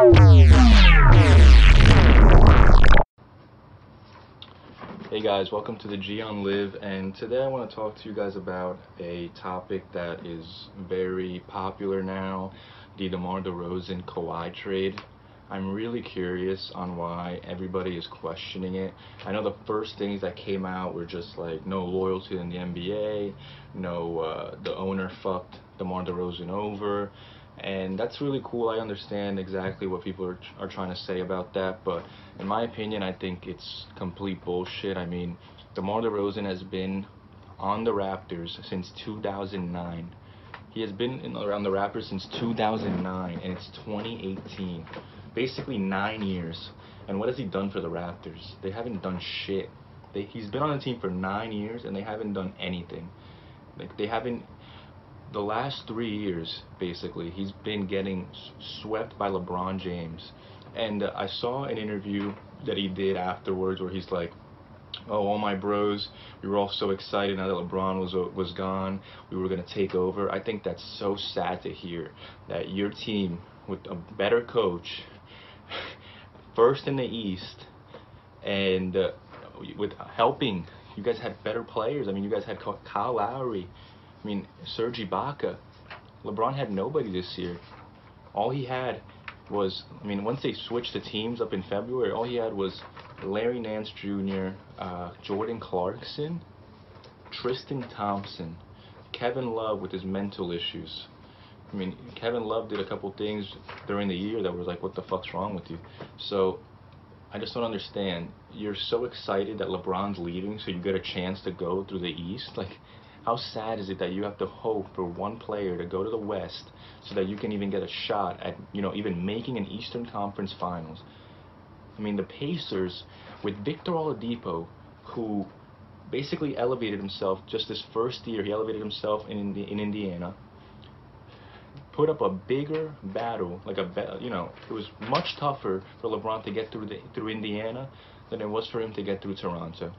Hey guys, welcome to the G on Live, and today I want to talk to you guys about a topic that is very popular now, the DeMar DeRozan Kawhi trade. I'm really curious on why everybody is questioning it. I know the first things that came out were just like no loyalty in the NBA, no uh, the owner fucked DeMar DeRozan over, and that's really cool. I understand exactly what people are, are trying to say about that, but in my opinion, I think it's complete bullshit. I mean, DeMar DeRozan has been on the Raptors since 2009. He has been in, around the Raptors since 2009, and it's 2018 basically nine years. And what has he done for the Raptors? They haven't done shit. They, he's been on the team for nine years and they haven't done anything. Like they haven't. The last three years, basically, he's been getting swept by LeBron James. And uh, I saw an interview that he did afterwards where he's like, "Oh, all my bros, we were all so excited now that LeBron was uh, was gone. We were gonna take over." I think that's so sad to hear that your team with a better coach first in the East, and uh, with helping, you guys had better players. I mean, you guys had Kyle Lowry. I mean, Serge Ibaka. LeBron had nobody this year. All he had was, I mean, once they switched the teams up in February, all he had was Larry Nance Jr., uh, Jordan Clarkson, Tristan Thompson, Kevin Love with his mental issues. I mean, Kevin Love did a couple things during the year that was like, what the fuck's wrong with you? So I just don't understand. You're so excited that LeBron's leaving, so you get a chance to go through the East. Like, how sad is it that you have to hope for one player to go to the West so that you can even get a shot at, you know, even making an Eastern Conference Finals? I mean, the Pacers with Victor Oladipo, who basically elevated himself just this first year. He elevated himself in in Indiana put up a bigger battle, like a you know, it was much tougher for LeBron to get through the through Indiana than it was for him to get through Toronto.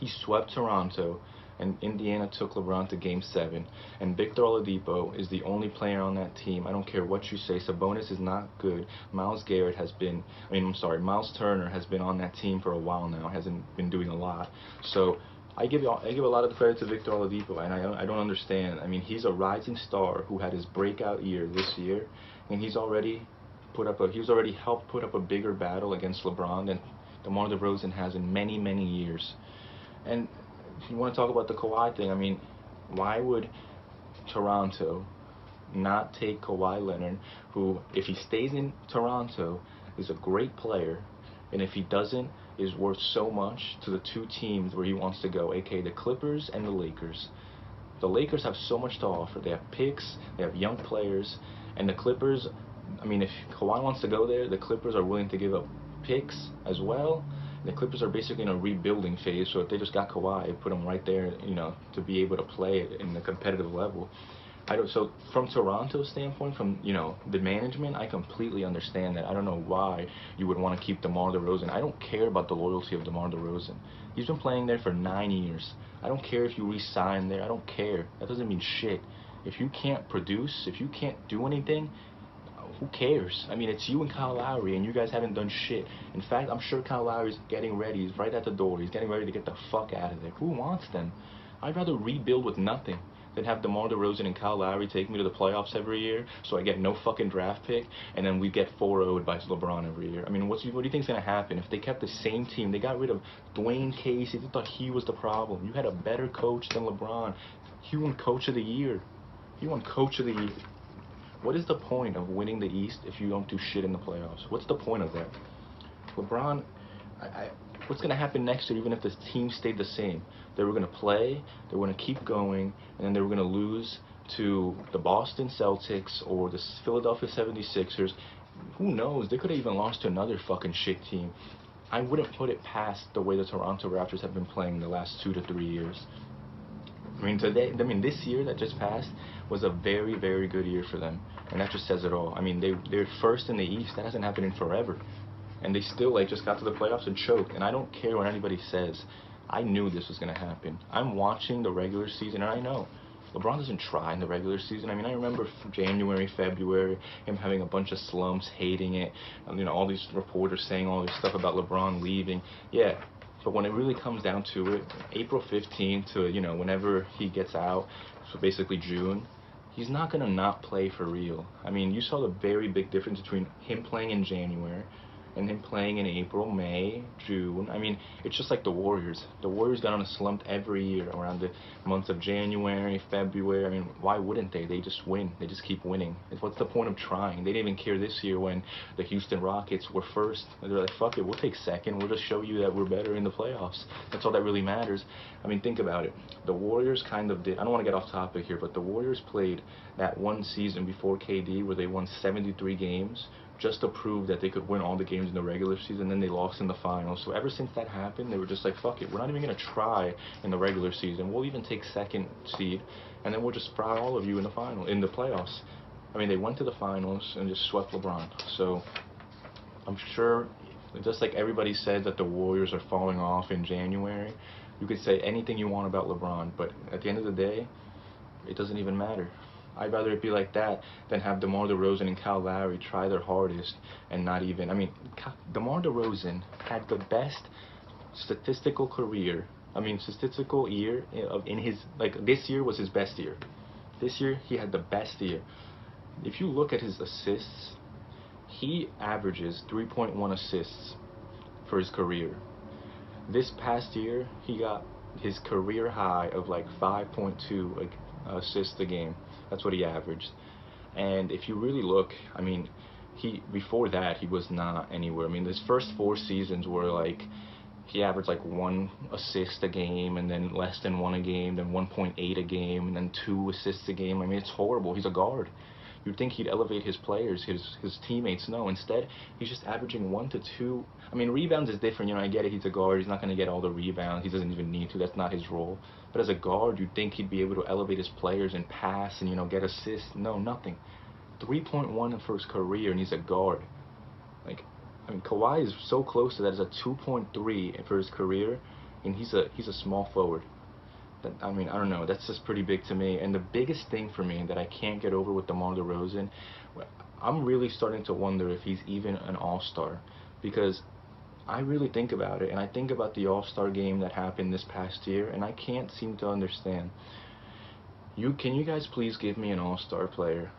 He swept Toronto, and Indiana took LeBron to Game Seven. And Victor Oladipo is the only player on that team. I don't care what you say. Sabonis is not good. Miles Garrett has been. I mean, I'm sorry, Myles Turner has been on that team for a while now. Hasn't been doing a lot. So I give I give a lot of credit to Victor Oladipo, and I don't, I don't understand. I mean, he's a rising star who had his breakout year this year, and he's already put up a he's already helped put up a bigger battle against LeBron than DeMar DeRozan has in many many years. And you want to talk about the Kawhi thing, I mean, why would Toronto not take Kawhi Leonard, who if he stays in Toronto is a great player, and if he doesn't, is worth so much to the two teams where he wants to go, aka the Clippers and the Lakers. The Lakers have so much to offer. They have picks, they have young players, and the Clippers, I mean, if Kawhi wants to go there, the Clippers are willing to give up picks as well. The Clippers are basically in a rebuilding phase, so if they just got Kawhi, put him right there, you know, to be able to play in the competitive level. I don't. So from Toronto's standpoint, from you know the management, I completely understand that. I don't know why you would want to keep DeMar DeRozan. I don't care about the loyalty of DeMar DeRozan. He's been playing there for nine years. I don't care if you resign there. I don't care. That doesn't mean shit. If you can't produce, if you can't do anything, who cares? I mean, it's you and Kyle Lowry, and you guys haven't done shit. In fact, I'm sure Kyle Lowry's getting ready. He's right at the door. He's getting ready to get the fuck out of there. Who wants them? I'd rather rebuild with nothing than have DeMar DeRozan and Kyle Lowry take me to the playoffs every year, so I get no fucking draft pick, and then we get 4-0'd by LeBron every year. I mean, what's, what do you think's gonna happen if they kept the same team? They got rid of Dwane Casey. They thought he was the problem. You had a better coach than LeBron. He won Coach of the Year. He won Coach of the Year. What is the point of winning the East if you don't do shit in the playoffs? What's the point of that? LeBron, I, I what's going to happen next year, even if this team stayed the same? They were going to play, they were going to keep going, and then they were going to lose to the Boston Celtics or the Philadelphia 76ers. Who knows? They could have even lost to another fucking shit team. I wouldn't put it past the way the Toronto Raptors have been playing the last two to three years. I mean, today, I mean, this year that just passed was a very, very good year for them, and that just says it all. I mean, they they're first in the East. That hasn't happened in forever and they still like just got to the playoffs and choked. And I don't care what anybody says. I knew this was gonna happen. I'm watching the regular season, and I know LeBron doesn't try in the regular season. I mean, I remember January, February, him having a bunch of slumps, hating it. You know, all these reporters saying all this stuff about LeBron leaving. Yeah, but when it really comes down to it, April 15th to, you know, whenever he gets out, so basically June, he's not going to not play for real. I mean, you saw the very big difference between him playing in January and him playing in April, May, June. I mean, it's just like the Warriors. The Warriors got on a slump every year around the months of January, February. I mean, why wouldn't they? They just win. They just keep winning. What's the point of trying? They didn't even care this year when the Houston Rockets were first. They're like, fuck it, we'll take second. We'll just show you that we're better in the playoffs. That's all that really matters. I mean, think about it. The Warriors kind of did. I don't want to get off topic here, but the Warriors played that one season before KD where they won 73 games just to prove that they could win all the games in the regular season. Then they lost in the finals. So ever since that happened, they were just like, fuck it. We're not even to try in the regular season. We'll even take second seed, and then we'll just fry all of you in the final, in the playoffs. I mean, they went to the finals and just swept LeBron. So I'm sure, just like everybody said that the Warriors are falling off in January, you could say anything you want about LeBron, but at the end of the day, it doesn't even matter. I'd rather it be like that than have DeMar DeRozan and Kyle Lowry try their hardest and not even. I mean, DeMar DeRozan had the best statistical career. I mean, statistical year of in his like this year was his best year. This year he had the best year. If you look at his assists, he averages 3.1 assists for his career. This past year, he got his career high of like 5.2 assists a game. That's what he averaged. And if you really look, I mean, he before that he was not anywhere. I mean, his first four seasons were like he averaged like one assist a game, and then less than one a game, then 1.8 a game, and then two assists a game. I mean, it's horrible. He's a guard. You'd think he'd elevate his players, his his teammates. No, instead he's just averaging one to two. I mean, rebounds is different. You know, I get it. He's a guard. He's not going to get all the rebounds. He doesn't even need to. That's not his role. But as a guard, you'd think he'd be able to elevate his players and pass and you know get assists. No, nothing. 3.1 for his career, and he's a guard. Like, I mean, Kawhi is so close to that as a 2.3 for his career, and he's a he's a small forward. I mean, I don't know. That's just pretty big to me. And the biggest thing for me that I can't get over with DeMar DeRozan, I'm really starting to wonder if he's even an all-star. Because I really think about it, and I think about the all-star game that happened this past year, and I can't seem to understand. You Can you guys please give me an all-star player?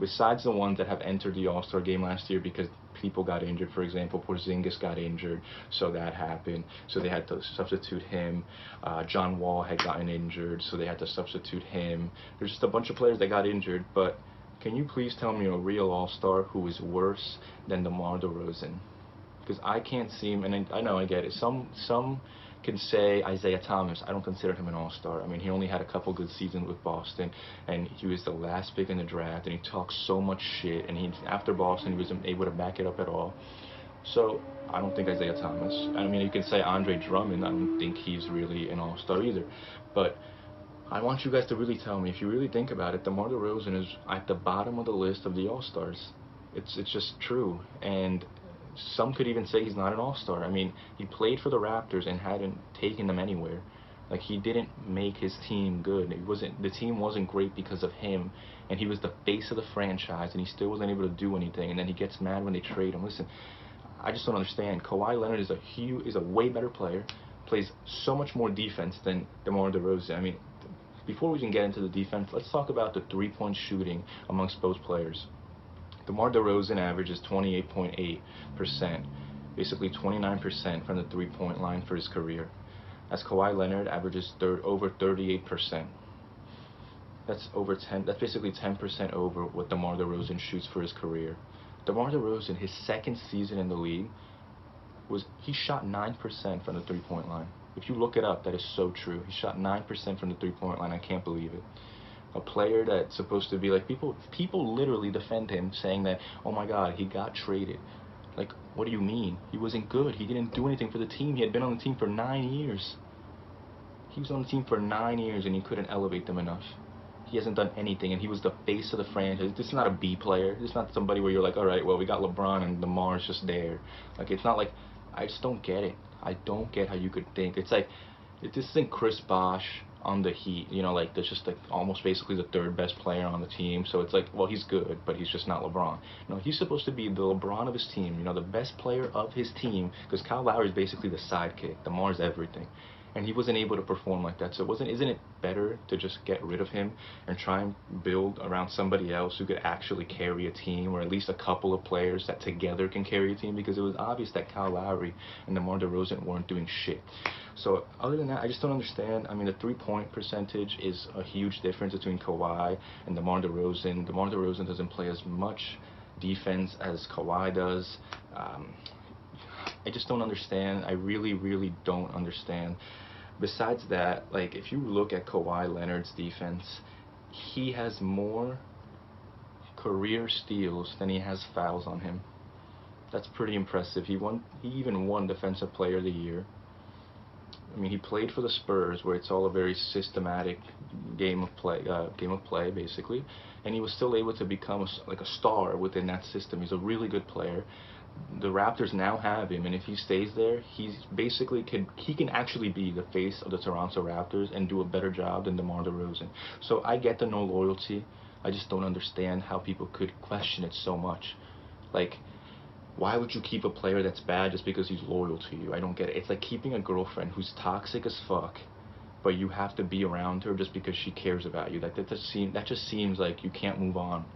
Besides the ones that have entered the all-star game last year because people got injured. For example, Porzingis got injured, so that happened. So they had to substitute him. Uh, John Wall had gotten injured, so they had to substitute him. There's just a bunch of players that got injured, but can you please tell me a real all-star who is worse than DeMar DeRozan? Because I can't see him, and I, I know I get it. Some some can say Isaiah Thomas. I don't consider him an all-star. I mean, he only had a couple good seasons with Boston, and he was the last pick in the draft, and he talked so much shit, and he after Boston, he wasn't able to back it up at all. So I don't think Isaiah Thomas. I mean, you can say Andre Drummond. I don't think he's really an all-star either. But I want you guys to really tell me, if you really think about it, DeMar DeRozan is at the bottom of the list of the all-stars. It's it's just true, and some could even say he's not an all-star. I mean, he played for the Raptors and hadn't taken them anywhere. Like he didn't make his team good. It wasn't the team wasn't great because of him, and he was the face of the franchise, and he still wasn't able to do anything. And then he gets mad when they trade him. Listen, I just don't understand. Kawhi Leonard is a huge, is a way better player, plays so much more defense than DeMar DeRozan. I mean, before we can get into the defense, let's talk about the three-point shooting amongst both players. DeMar DeRozan averages 28.8%, basically 29% from the three-point line for his career, as Kawhi Leonard averages over 38%. That's over 10. That's basically 10% over what DeMar DeRozan shoots for his career. DeMar DeRozan, his second season in the league, was he shot 9% from the three-point line. If you look it up, that is so true. He shot 9% from the three-point line. I can't believe it a player that's supposed to be like people people literally defend him saying that oh my god he got traded. Like what do you mean? He wasn't good. He didn't do anything for the team. He had been on the team for nine years. He was on the team for nine years and he couldn't elevate them enough. He hasn't done anything and he was the face of the franchise. This is not a B player. This is not somebody where you're like all right well we got LeBron and DeMar's just there. Like it's not like I just don't get it. I don't get how you could think. It's like this isn't Chris Bosh on the Heat. You know, like there's just like almost basically the third best player on the team. So it's like, well, he's good, but he's just not LeBron. No, he's supposed to be the LeBron of his team. You know, the best player of his team because Kyle Lowry is basically the sidekick. DeMar's everything and he wasn't able to perform like that. So wasn't isn't it better to just get rid of him and try and build around somebody else who could actually carry a team, or at least a couple of players that together can carry a team? Because it was obvious that Kyle Lowry and DeMar DeRozan weren't doing shit. So other than that, I just don't understand. I mean, the three-point percentage is a huge difference between Kawhi and DeMar DeRozan. DeMar DeRozan doesn't play as much defense as Kawhi does. Um, I just don't understand. I really, really don't understand besides that, like if you look at Kawhi Leonard's defense, he has more career steals than he has fouls on him. That's pretty impressive. He won. He even won Defensive Player of the Year. I mean, he played for the Spurs, where it's all a very systematic game of play, uh, game of play, basically, and he was still able to become a, like a star within that system. He's a really good player, the Raptors now have him, and if he stays there, he's basically can he can actually be the face of the Toronto Raptors and do a better job than DeMar DeRozan. So I get the no loyalty. I just don't understand how people could question it so much. Like, why would you keep a player that's bad just because he's loyal to you? I don't get it. It's like keeping a girlfriend who's toxic as fuck, but you have to be around her just because she cares about you. That that just seem that just seems like you can't move on.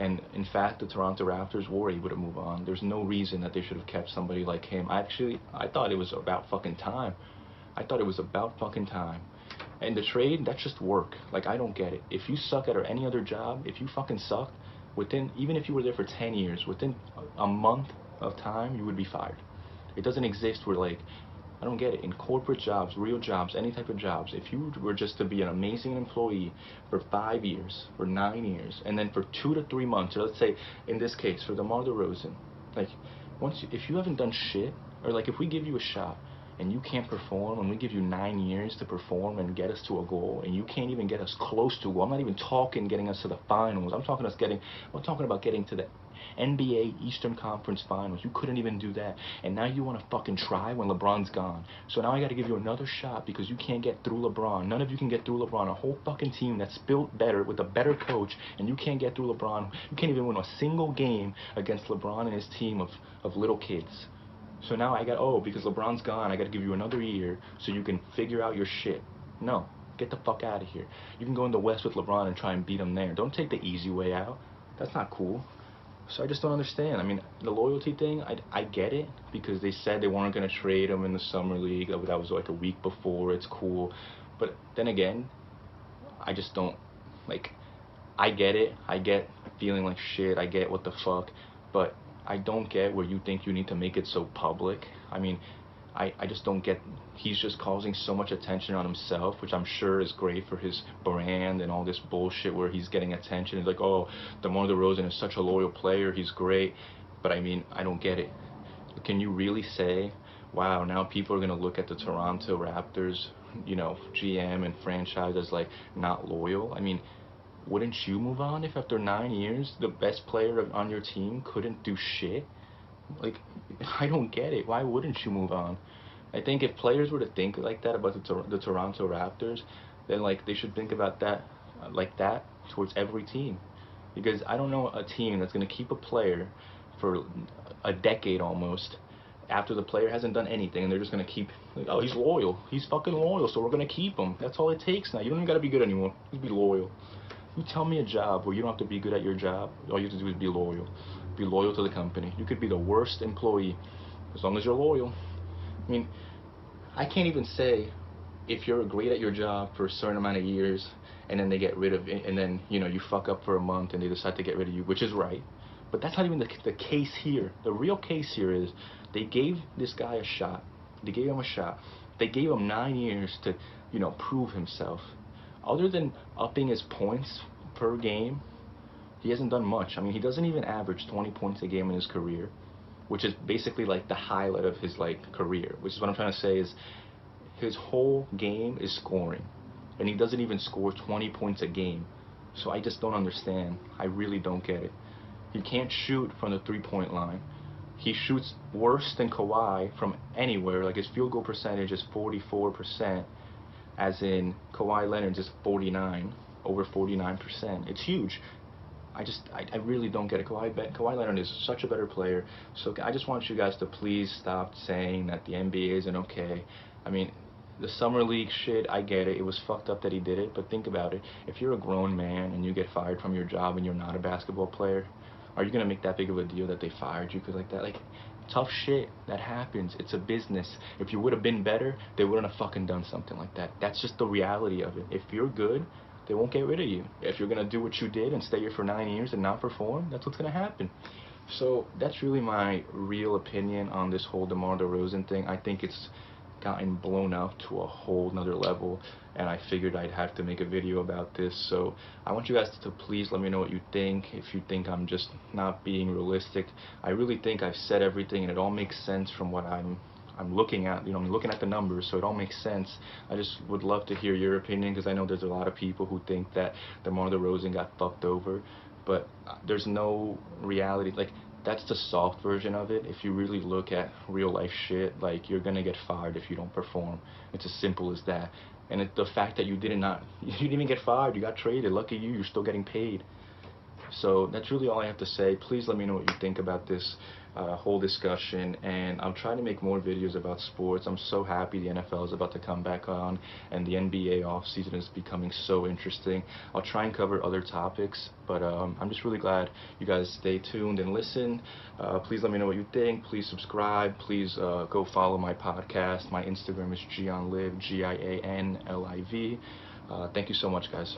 And in fact, the Toronto Raptors were able to move on. There's no reason that they should have kept somebody like him. I actually, I thought it was about fucking time. I thought it was about fucking time. And the trade, that's just work. Like, I don't get it. If you suck at or any other job, if you fucking suck, within, even if you were there for 10 years, within a month of time, you would be fired. It doesn't exist where, like, I don't get it. In corporate jobs, real jobs, any type of jobs, if you were just to be an amazing employee for five years, for nine years, and then for two to three months, or let's say in this case for DeMar DeRozan, like once you, if you haven't done shit, or like if we give you a shot and you can't perform, and we give you nine years to perform and get us to a goal, and you can't even get us close to a goal. I'm not even talking getting us to the finals. I'm talking us getting. I'm talking about getting to the NBA Eastern Conference Finals. You couldn't even do that. And now you want to fucking try when LeBron's gone. So now I got to give you another shot because you can't get through LeBron. None of you can get through LeBron. A whole fucking team that's built better with a better coach, and you can't get through LeBron. You can't even win a single game against LeBron and his team of, of little kids. So now I got, oh, because LeBron's gone, I got to give you another year so you can figure out your shit. No. Get the fuck out of here. You can go in the West with LeBron and try and beat him there. Don't take the easy way out. That's not cool. So I just don't understand. I mean, the loyalty thing, I, I get it because they said they weren't going to trade him in the summer league. That was like a week before. It's cool. But then again, I just don't, like, I get it. I get feeling like shit. I get what the fuck. But I don't get where you think you need to make it so public. I mean, I, I just don't get he's just causing so much attention on himself which i'm sure is great for his brand and all this bullshit where he's getting attention. It's like oh demar DeRozan is such a loyal player. He's great. But i mean i don't get it. Can you really say wow now people are going to look at the toronto raptors you know gm and franchise as like not loyal? I mean wouldn't you move on if after nine years the best player on your team couldn't do shit like, I don't get it. Why wouldn't you move on? I think if players were to think like that about the, the Toronto Raptors, then like they should think about that uh, like that towards every team. Because I don't know a team that's going to keep a player for a decade almost after the player hasn't done anything and they're just going to keep like, oh he's loyal. He's fucking loyal so we're going to keep him. That's all it takes now. You don't even got to be good anymore. Just be loyal. You tell me a job where you don't have to be good at your job. All you have to do is be loyal be loyal to the company. You could be the worst employee as long as you're loyal. I mean, I can't even say if you're great at your job for a certain amount of years and then they get rid of it and then, you know, you fuck up for a month and they decide to get rid of you, which is right. But that's not even the, the case here. The real case here is they gave this guy a shot. They gave him a shot. They gave him nine years to, you know, prove himself. Other than upping his points per game he hasn't done much. I mean, he doesn't even average 20 points a game in his career, which is basically like the highlight of his like career. Which is what I'm trying to say is his whole game is scoring, and he doesn't even score 20 points a game. So I just don't understand. I really don't get it. He can't shoot from the three-point line. He shoots worse than Kawhi from anywhere. Like his field goal percentage is 44%. as in Kawhi Leonard is 49, over 49%. It's huge. I just, I, I really don't get it. Kawhi, Kawhi Leonard is such a better player. So I just want you guys to please stop saying that the NBA isn't okay. I mean, the summer league shit, I get it. It was fucked up that he did it, but think about it. If you're a grown man and you get fired from your job and you're not a basketball player, are you gonna make that big of a deal that they fired you because like that? Like, tough shit that happens. It's a business. If you would have been better, they wouldn't have fucking done something like that. That's just the reality of it. If you're good, they won't get rid of you. If you're gonna do what you did and stay here for nine years and not perform, that's what's gonna happen. So that's really my real opinion on this whole DeMar DeRozan thing. I think it's gotten blown up to a whole nother level and I figured I'd have to make a video about this so I want you guys to please let me know what you think if you think I'm just not being realistic I really think I've said everything and it all makes sense from what I'm I'm looking at you know I'm looking at the numbers so it all makes sense I just would love to hear your opinion because I know there's a lot of people who think that the DeMar DeRozan got fucked over but uh, there's no reality like that's the soft version of it. If you really look at real life shit, like you're gonna get fired if you don't perform. It's as simple as that. And it, the fact that you did not, you didn't even get fired, you got traded. Lucky you, you're still getting paid. So that's really all I have to say. Please let me know what you think about this uh, whole discussion and I'm trying to make more videos about sports. I'm so happy the NFL is about to come back on and the NBA off season is becoming so interesting. I'll try and cover other topics but um, I'm just really glad you guys stay tuned and listen. Uh, please let me know what you think. Please subscribe. Please uh, go follow my podcast. My Instagram is Gianliv, G-I-A-N-L-I-V. Uh, thank you so much guys.